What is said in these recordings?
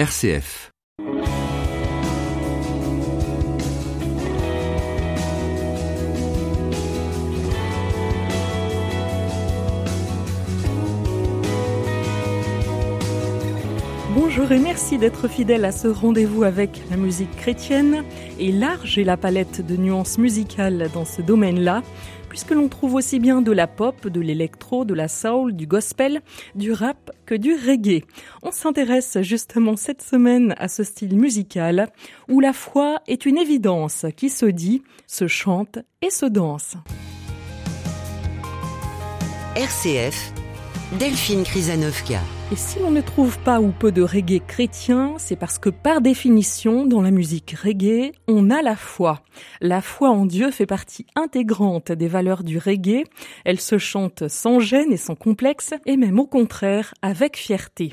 RCF. Et merci d'être fidèle à ce rendez-vous avec la musique chrétienne et large et la palette de nuances musicales dans ce domaine-là puisque l'on trouve aussi bien de la pop, de l'électro, de la soul, du gospel, du rap que du reggae. On s'intéresse justement cette semaine à ce style musical où la foi est une évidence qui se dit, se chante et se danse. RCF, Delphine Krizanovka. Et si l'on ne trouve pas ou peu de reggae chrétien, c'est parce que par définition, dans la musique reggae, on a la foi. La foi en Dieu fait partie intégrante des valeurs du reggae. Elle se chante sans gêne et sans complexe, et même au contraire, avec fierté.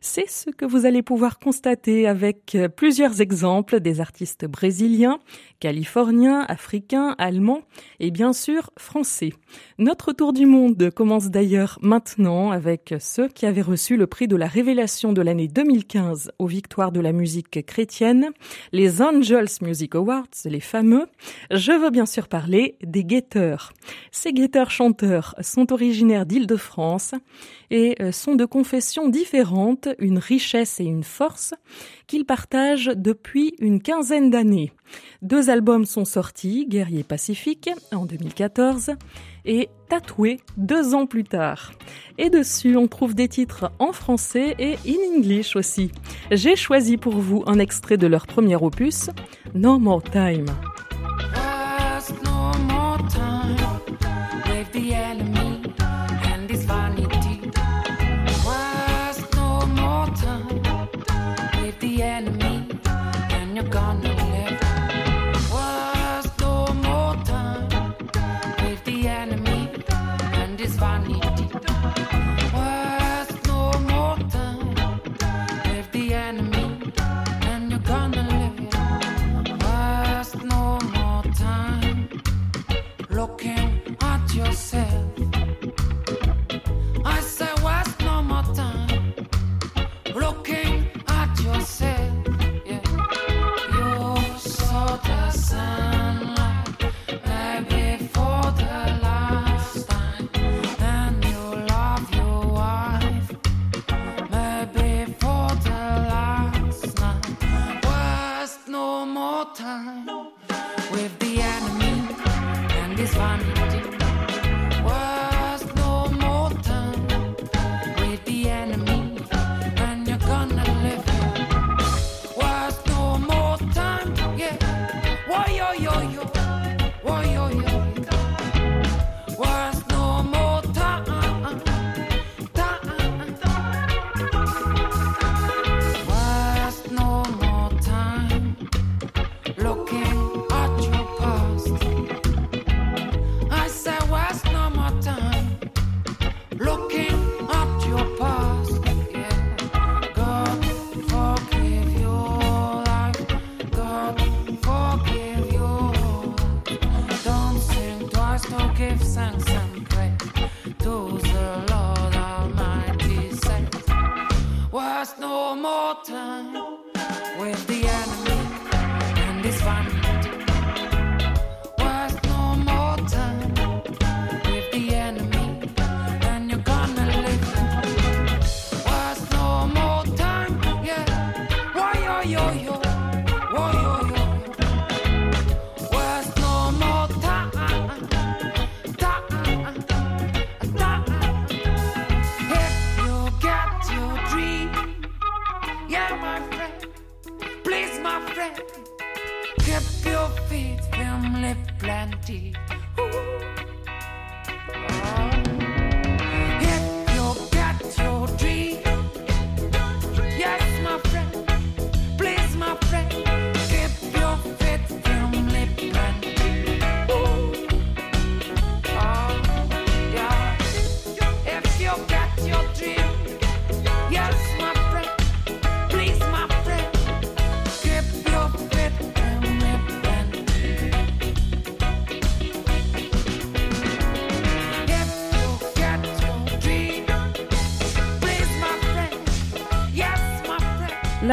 C'est ce que vous allez pouvoir constater avec plusieurs exemples des artistes brésiliens, californiens, africains, allemands et bien sûr français. Notre tour du monde commence d'ailleurs maintenant avec ceux qui avaient reçu le prix de la révélation de l'année 2015 aux victoires de la musique chrétienne, les Angels Music Awards, les fameux. Je veux bien sûr parler des guetteurs. Ces guetteurs chanteurs sont originaires d'Île-de-France et euh, sont de confessions différentes, une richesse et une force qu'ils partagent depuis une quinzaine d'années. Deux albums sont sortis, Guerrier Pacifique en 2014 et Tatoué deux ans plus tard. Et dessus, on trouve des titres en français et in English aussi. J'ai choisi pour vous un extrait de leur premier opus, No More Time.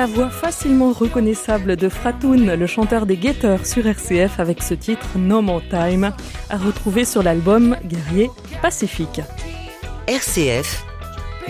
La voix facilement reconnaissable de Fratoun, le chanteur des Guetteurs sur RCF avec ce titre No More Time, à retrouver sur l'album Guerrier Pacifique. RCF,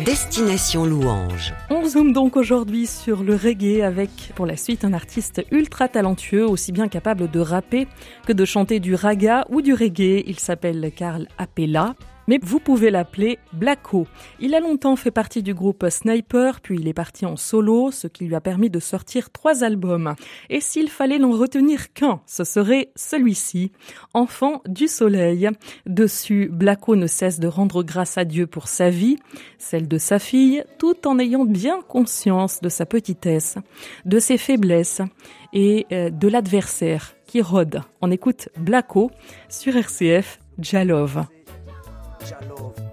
Destination Louange. On zoome donc aujourd'hui sur le reggae avec pour la suite un artiste ultra talentueux, aussi bien capable de rapper que de chanter du raga ou du reggae. Il s'appelle Karl Appela mais vous pouvez l'appeler Blacko. Il a longtemps fait partie du groupe Sniper, puis il est parti en solo, ce qui lui a permis de sortir trois albums. Et s'il fallait n'en retenir qu'un, ce serait celui-ci, Enfant du Soleil. Dessus, Blacko ne cesse de rendre grâce à Dieu pour sa vie, celle de sa fille, tout en ayant bien conscience de sa petitesse, de ses faiblesses et euh, de l'adversaire qui rôde. On écoute Blacko sur RCF Jalove. Shalom. pour le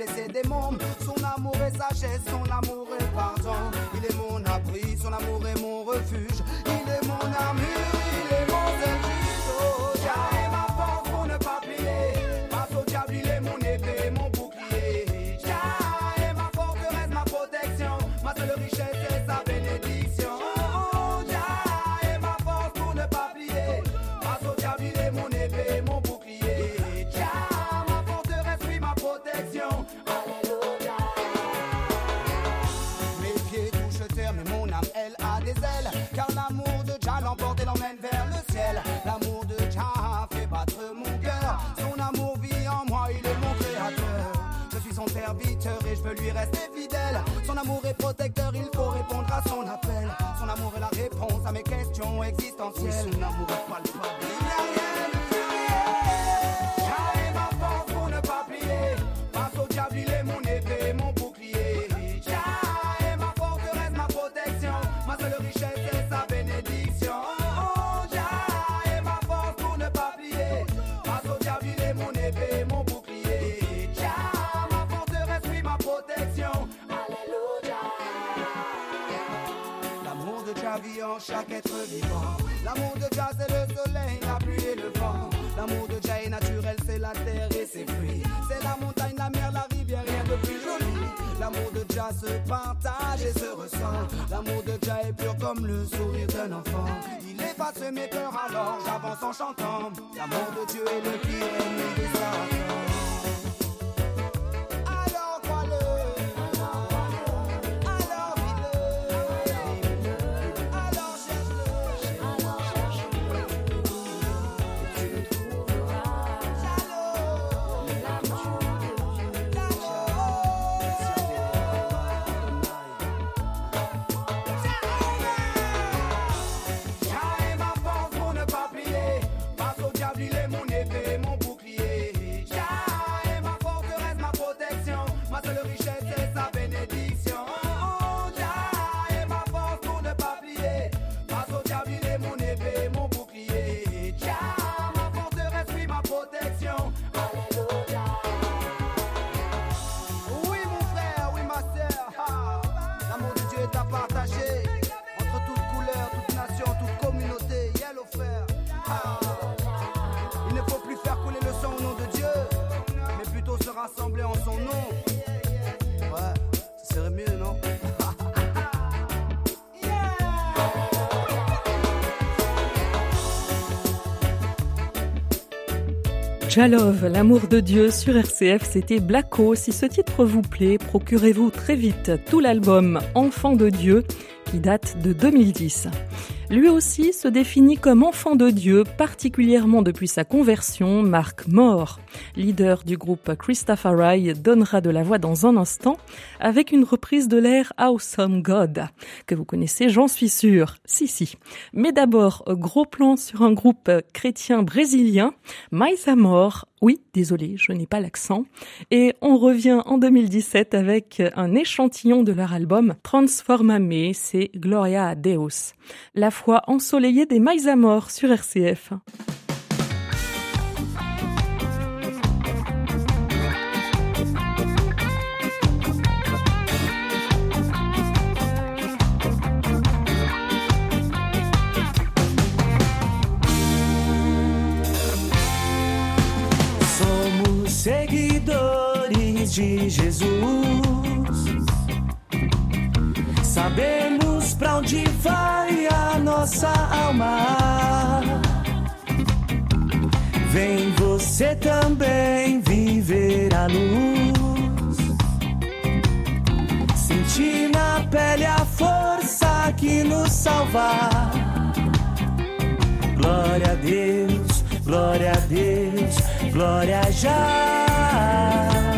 et ses démons. Son amour et sagesse, son veux lui rester fidèle. Son amour est protecteur, il faut répondre à son appel. Son amour est la réponse à mes questions existentielles. son amour est palpable. Chaque être vivant. L'amour de Jah, c'est le soleil, la pluie et le vent. L'amour de Jah est naturel, c'est la terre et ses fruits. C'est la montagne, la mer, la rivière, rien de plus joli. L'amour de Jah se partage et se ressent. L'amour de Jah est pur comme le sourire d'un enfant. Il efface mes peurs alors j'avance en chantant. L'amour de Dieu est le pire ennemi des enfants. Jalove, l'amour de Dieu sur RCF, c'était Blacko. Si ce titre vous plaît, procurez-vous très vite tout l'album Enfant de Dieu qui date de 2010. Lui aussi se définit comme enfant de Dieu, particulièrement depuis sa conversion. Mark Moore, leader du groupe Christopher donnera de la voix dans un instant avec une reprise de l'air Awesome God, que vous connaissez, j'en suis sûr. Si, si. Mais d'abord, gros plan sur un groupe chrétien brésilien, Mais Amor, oui, désolé, je n'ai pas l'accent. Et on revient en 2017 avec un échantillon de leur album Transformame, c'est Gloria a Deus. La foi ensoleillée des Maïsamores sur RCF. De Jesus. Sabemos para onde vai a nossa alma. Vem você também viver a luz. Sentir na pele a força que nos salva. Glória a Deus, glória a Deus Glória já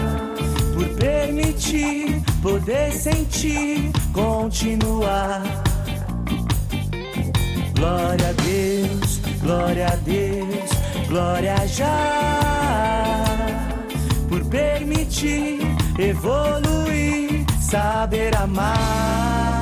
permitir, poder sentir, continuar. Glória a Deus, glória a Deus, glória já por permitir evoluir, saber amar.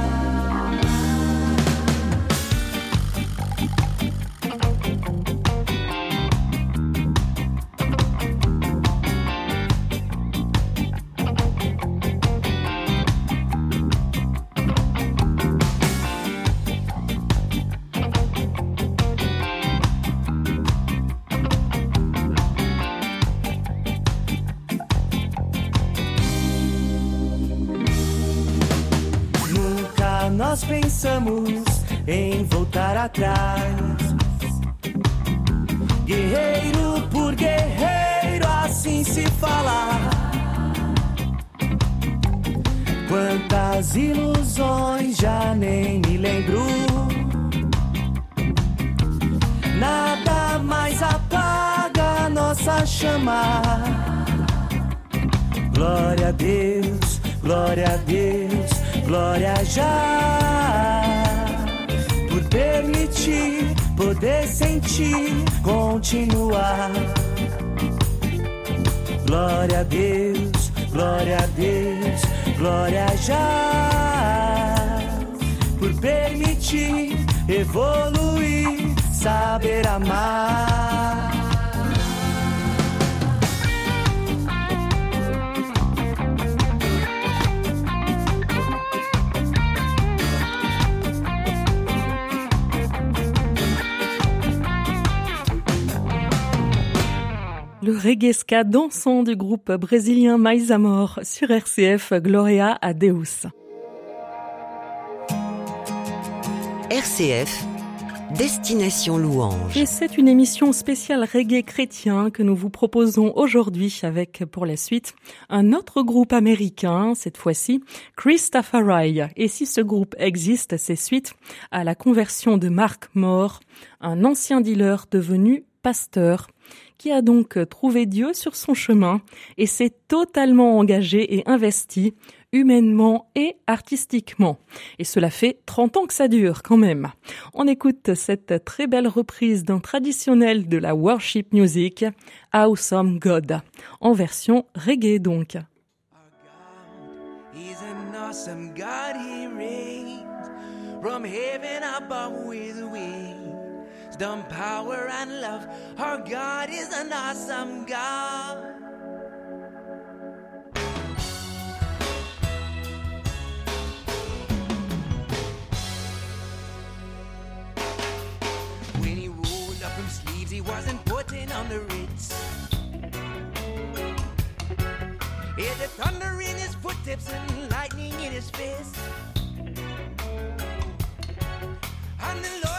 Pensamos em voltar atrás. Guerreiro por guerreiro, assim se fala. Quantas ilusões já nem me lembro. Nada mais apaga nossa chama. Glória a Deus, glória a Deus glória já por permitir, poder sentir, continuar. Glória a Deus, glória a Deus, glória já por permitir evoluir, saber amar. Le reggae ska dansant du groupe brésilien Mais Amor sur RCF Gloria a Deus. RCF Destination Louange. Et c'est une émission spéciale reggae chrétien que nous vous proposons aujourd'hui avec pour la suite un autre groupe américain, cette fois-ci Christopher Et si ce groupe existe, c'est suite à la conversion de Mark Moore, un ancien dealer devenu pasteur qui a donc trouvé Dieu sur son chemin et s'est totalement engagé et investi humainement et artistiquement. Et cela fait 30 ans que ça dure quand même. On écoute cette très belle reprise d'un traditionnel de la worship music, Awesome God, en version reggae donc. Wisdom, power, and love. Our God is an awesome God. When he rolled up him sleeves, he wasn't putting on the Ritz. He had the thunder in his footsteps and lightning in his fist. And the Lord,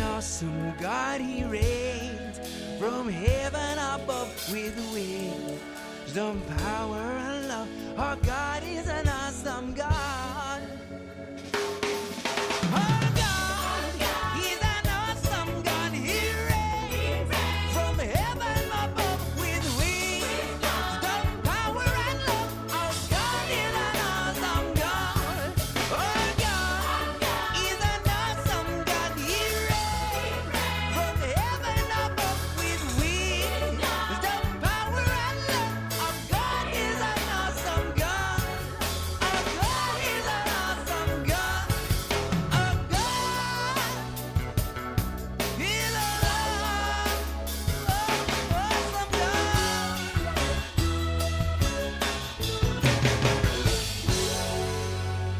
awesome God, He reigns from heaven above with wings wisdom, power, and love. Our God is an awesome God.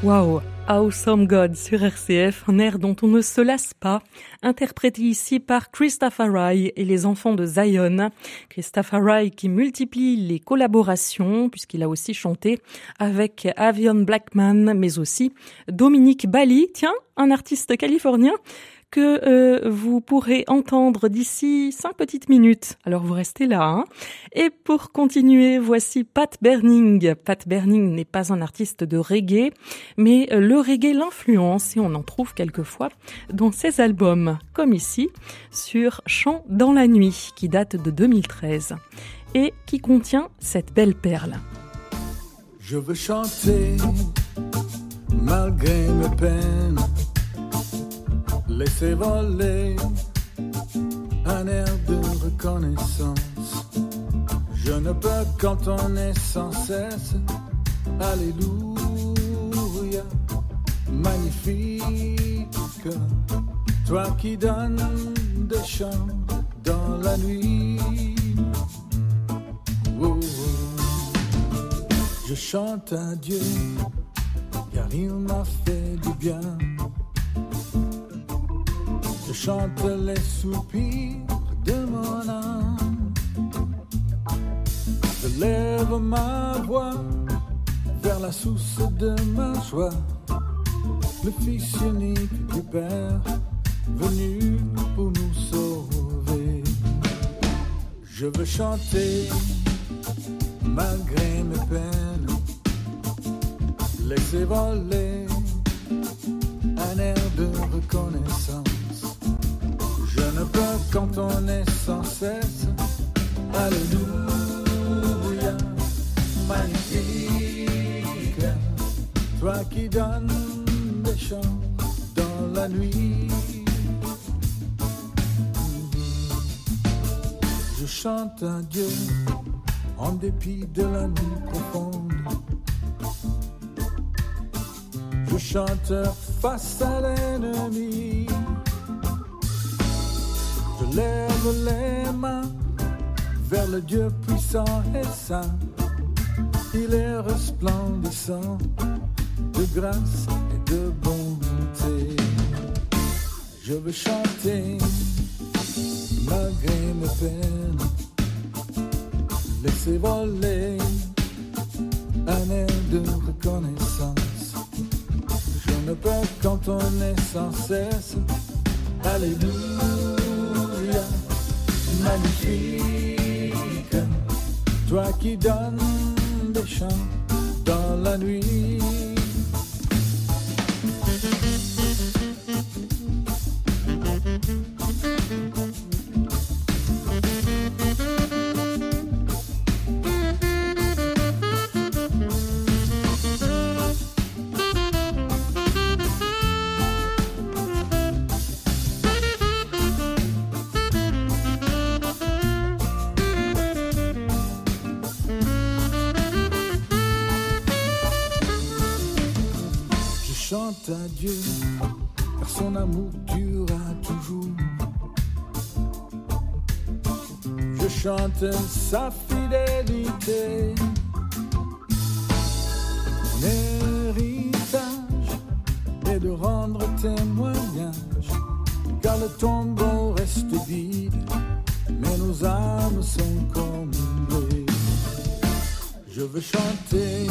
Wow, Awesome God sur RCF, un air dont on ne se lasse pas, interprété ici par Christopher Rye et les enfants de Zion. Christopher Rye qui multiplie les collaborations, puisqu'il a aussi chanté avec Avion Blackman, mais aussi Dominique Bali, tiens, un artiste californien que euh, vous pourrez entendre d'ici cinq petites minutes. Alors vous restez là. Hein et pour continuer, voici Pat Berning. Pat Berning n'est pas un artiste de reggae, mais euh, le reggae l'influence et on en trouve quelquefois dans ses albums, comme ici sur Chant dans la nuit, qui date de 2013 et qui contient cette belle perle. Je veux chanter malgré mes peines, laisser voler un air de reconnaissance. Je ne peux cantonner sans cesse, Alléluia, magnifique, toi qui donnes des chants dans la nuit. Oh, oh. Je chante à Dieu, car il m'a fait du bien. Chante les soupirs de mon âme. Je lève ma voix vers la source de ma joie. Le Fils unique du Père, venu pour nous sauver. Je veux chanter malgré mes peines, laisser voler un air de reconnaissance. Ne peux cantonner sans cesse, Alléluia, magnifique, toi qui donnes des chants dans la nuit. Je chante à Dieu en dépit de la nuit profonde. Je chante face à l'ennemi. Lève les mains vers le Dieu puissant et saint. Il est resplendissant de grâce et de bonté. Je veux chanter malgré mes peines laisser voler un air de reconnaissance. Je ne peux cantonner sans cesse. Alléluia, toi qui donnes des chants dans la nuit. Chante à Dieu, car son amour durera toujours. Je chante sa fidélité. Mon héritage est de rendre témoignage, car le tombeau reste vide, mais nos âmes sont comblées. Je veux chanter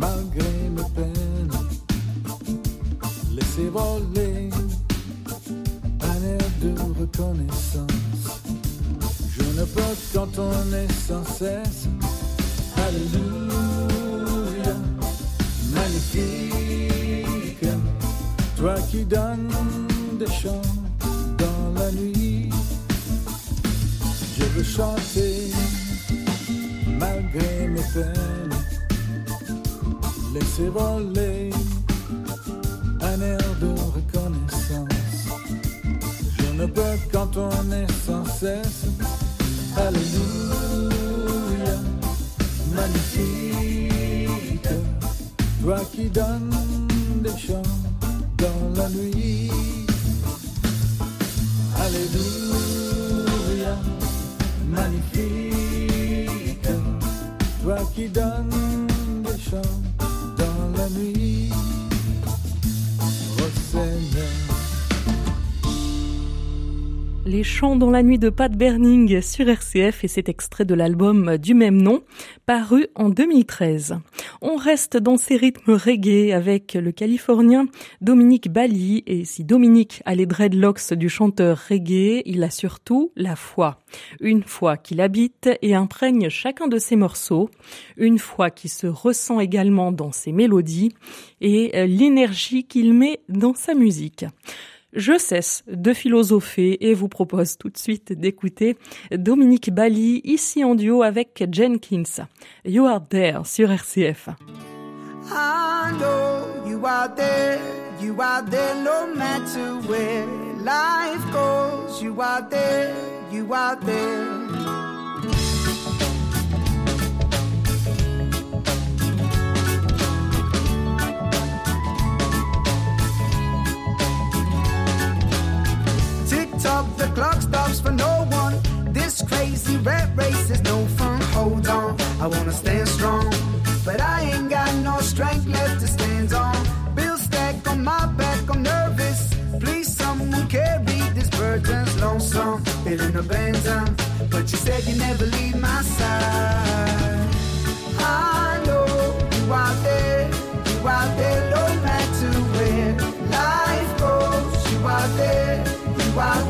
malgré mes peines, voler un air de reconnaissance. Je ne peux quand on est sans cesse. Alléluia, magnifique, toi qui donnes des chants dans la nuit. Je veux chanter malgré mes peines, laisser voler. Ne peux quand on est sans cesse. Alléluia, magnifique, toi qui donnes des chants dans la nuit. Alléluia, magnifique, toi qui donnes des chants Les chants dans la nuit de Pat Berning sur RCF et cet extrait de l'album du même nom, paru en 2013. On reste dans ces rythmes reggae avec le Californien Dominique Bali et si Dominique a les dreadlocks du chanteur reggae, il a surtout la foi. Une foi qu'il habite et imprègne chacun de ses morceaux, une foi qui se ressent également dans ses mélodies et l'énergie qu'il met dans sa musique. Je cesse de philosopher et vous propose tout de suite d'écouter Dominique Bali ici en duo avec Jenkins. You are there sur RCF. I know you are there, you are there no matter where life goes. You are there, you are there. The clock stops for no one. This crazy rat race is no fun. Hold on, I wanna stand strong, but I ain't got no strength left to stand on. Bill stack on my back, I'm nervous. Please, someone carry this burden's lonesome, feeling abandoned. But you said you never leave my side. I know you out there, you there, no matter where life goes. You out there, you out there.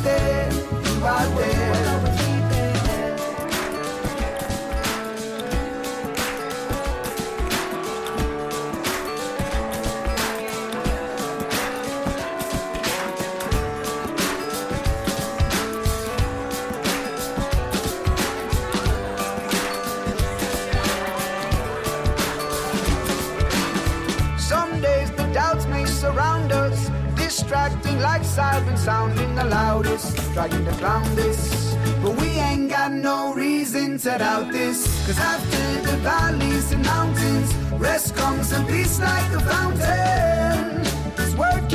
goes. Distracting like sirens sounding the loudest, trying to drown this. But we ain't got no reason to doubt this. Cause after the valleys and mountains, rest comes and peace like a fountain. This word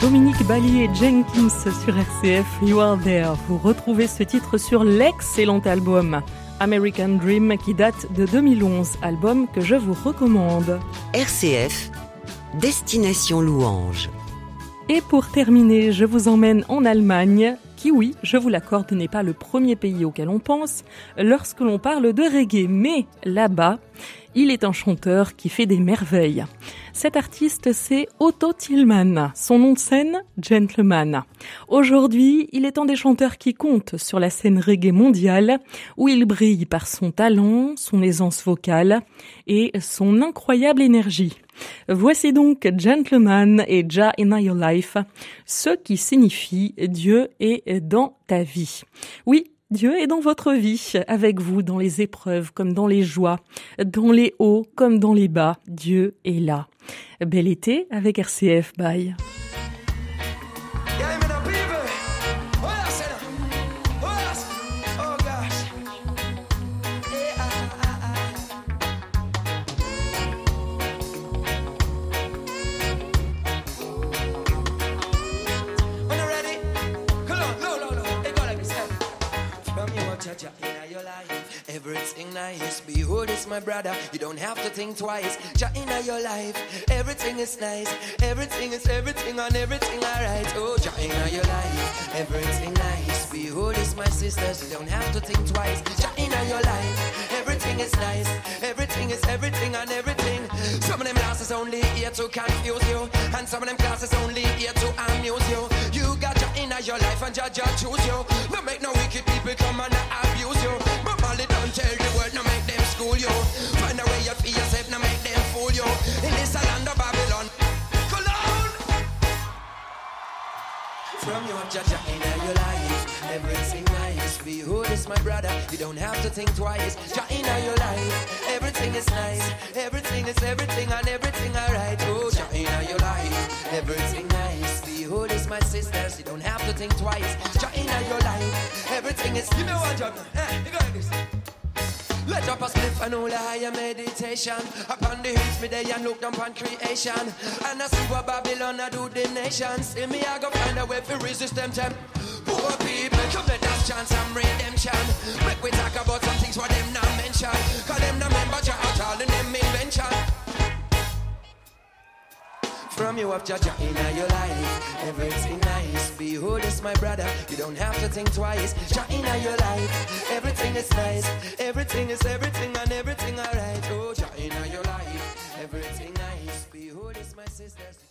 Dominique Bali et Jenkins sur RCF You Are There. Vous retrouvez ce titre sur l'excellent album American Dream qui date de 2011, album que je vous recommande. RCF, Destination Louange. Et pour terminer, je vous emmène en Allemagne, qui oui, je vous l'accorde, n'est pas le premier pays auquel on pense lorsque l'on parle de reggae, mais là-bas, Il est un chanteur qui fait des merveilles. Cet artiste, c'est Otto Tillman. Son nom de scène, Gentleman. Aujourd'hui, il est un des chanteurs qui compte sur la scène reggae mondiale, où il brille par son talent, son aisance vocale et son incroyable énergie. Voici donc Gentleman et Jah in Your Life, ce qui signifie Dieu est dans ta vie. Oui, Dieu est dans votre vie, avec vous dans les épreuves comme dans les joies, dans les hauts comme dans les bas. Dieu est là. Bel été avec RCF. Bye. My brother. You don't have to think twice. Cha in your life. Everything is nice. Everything is everything and everything alright. Oh, cha in your life. Everything nice. Behold, it's my sisters. You don't have to think twice. Cha in your life. Everything is nice. Everything is everything and everything. Some of them classes only here to confuse you. And some of them classes only here to amuse you. You got your inner your life and judge your choose you. No make no wicked people come and abuse you. But Molly don't tell the world, no school you. Find a way you feel yourself, now make them fool you. In this land of Babylon. Cologne! From your judge in your life, everything nice. Behold, it's my brother. You don't have to think twice. Jah in your life, everything is nice. Everything is everything and everything alright. Oh, Jah in your life, everything nice. Behold, it's my sisters. You don't have to think twice. Jah in your life, everything is. Give me one job. Eh, you go like this. Let up a spliff and all the higher meditation. Upon the hills me day and look down upon creation. And I see what Babylon I do the nation. See me I go find a way to resist them temp. Poor people come let us chance some redemption. Make we talk about some things what them not mention. Cause them the member out all in them invention from you up Jaja in your life, everything nice. Behold, it's my brother. You don't have to think twice. Jah in your life, everything is nice. Everything is everything and everything alright. Oh, Jah in your life, everything nice. Behold, it's my sisters.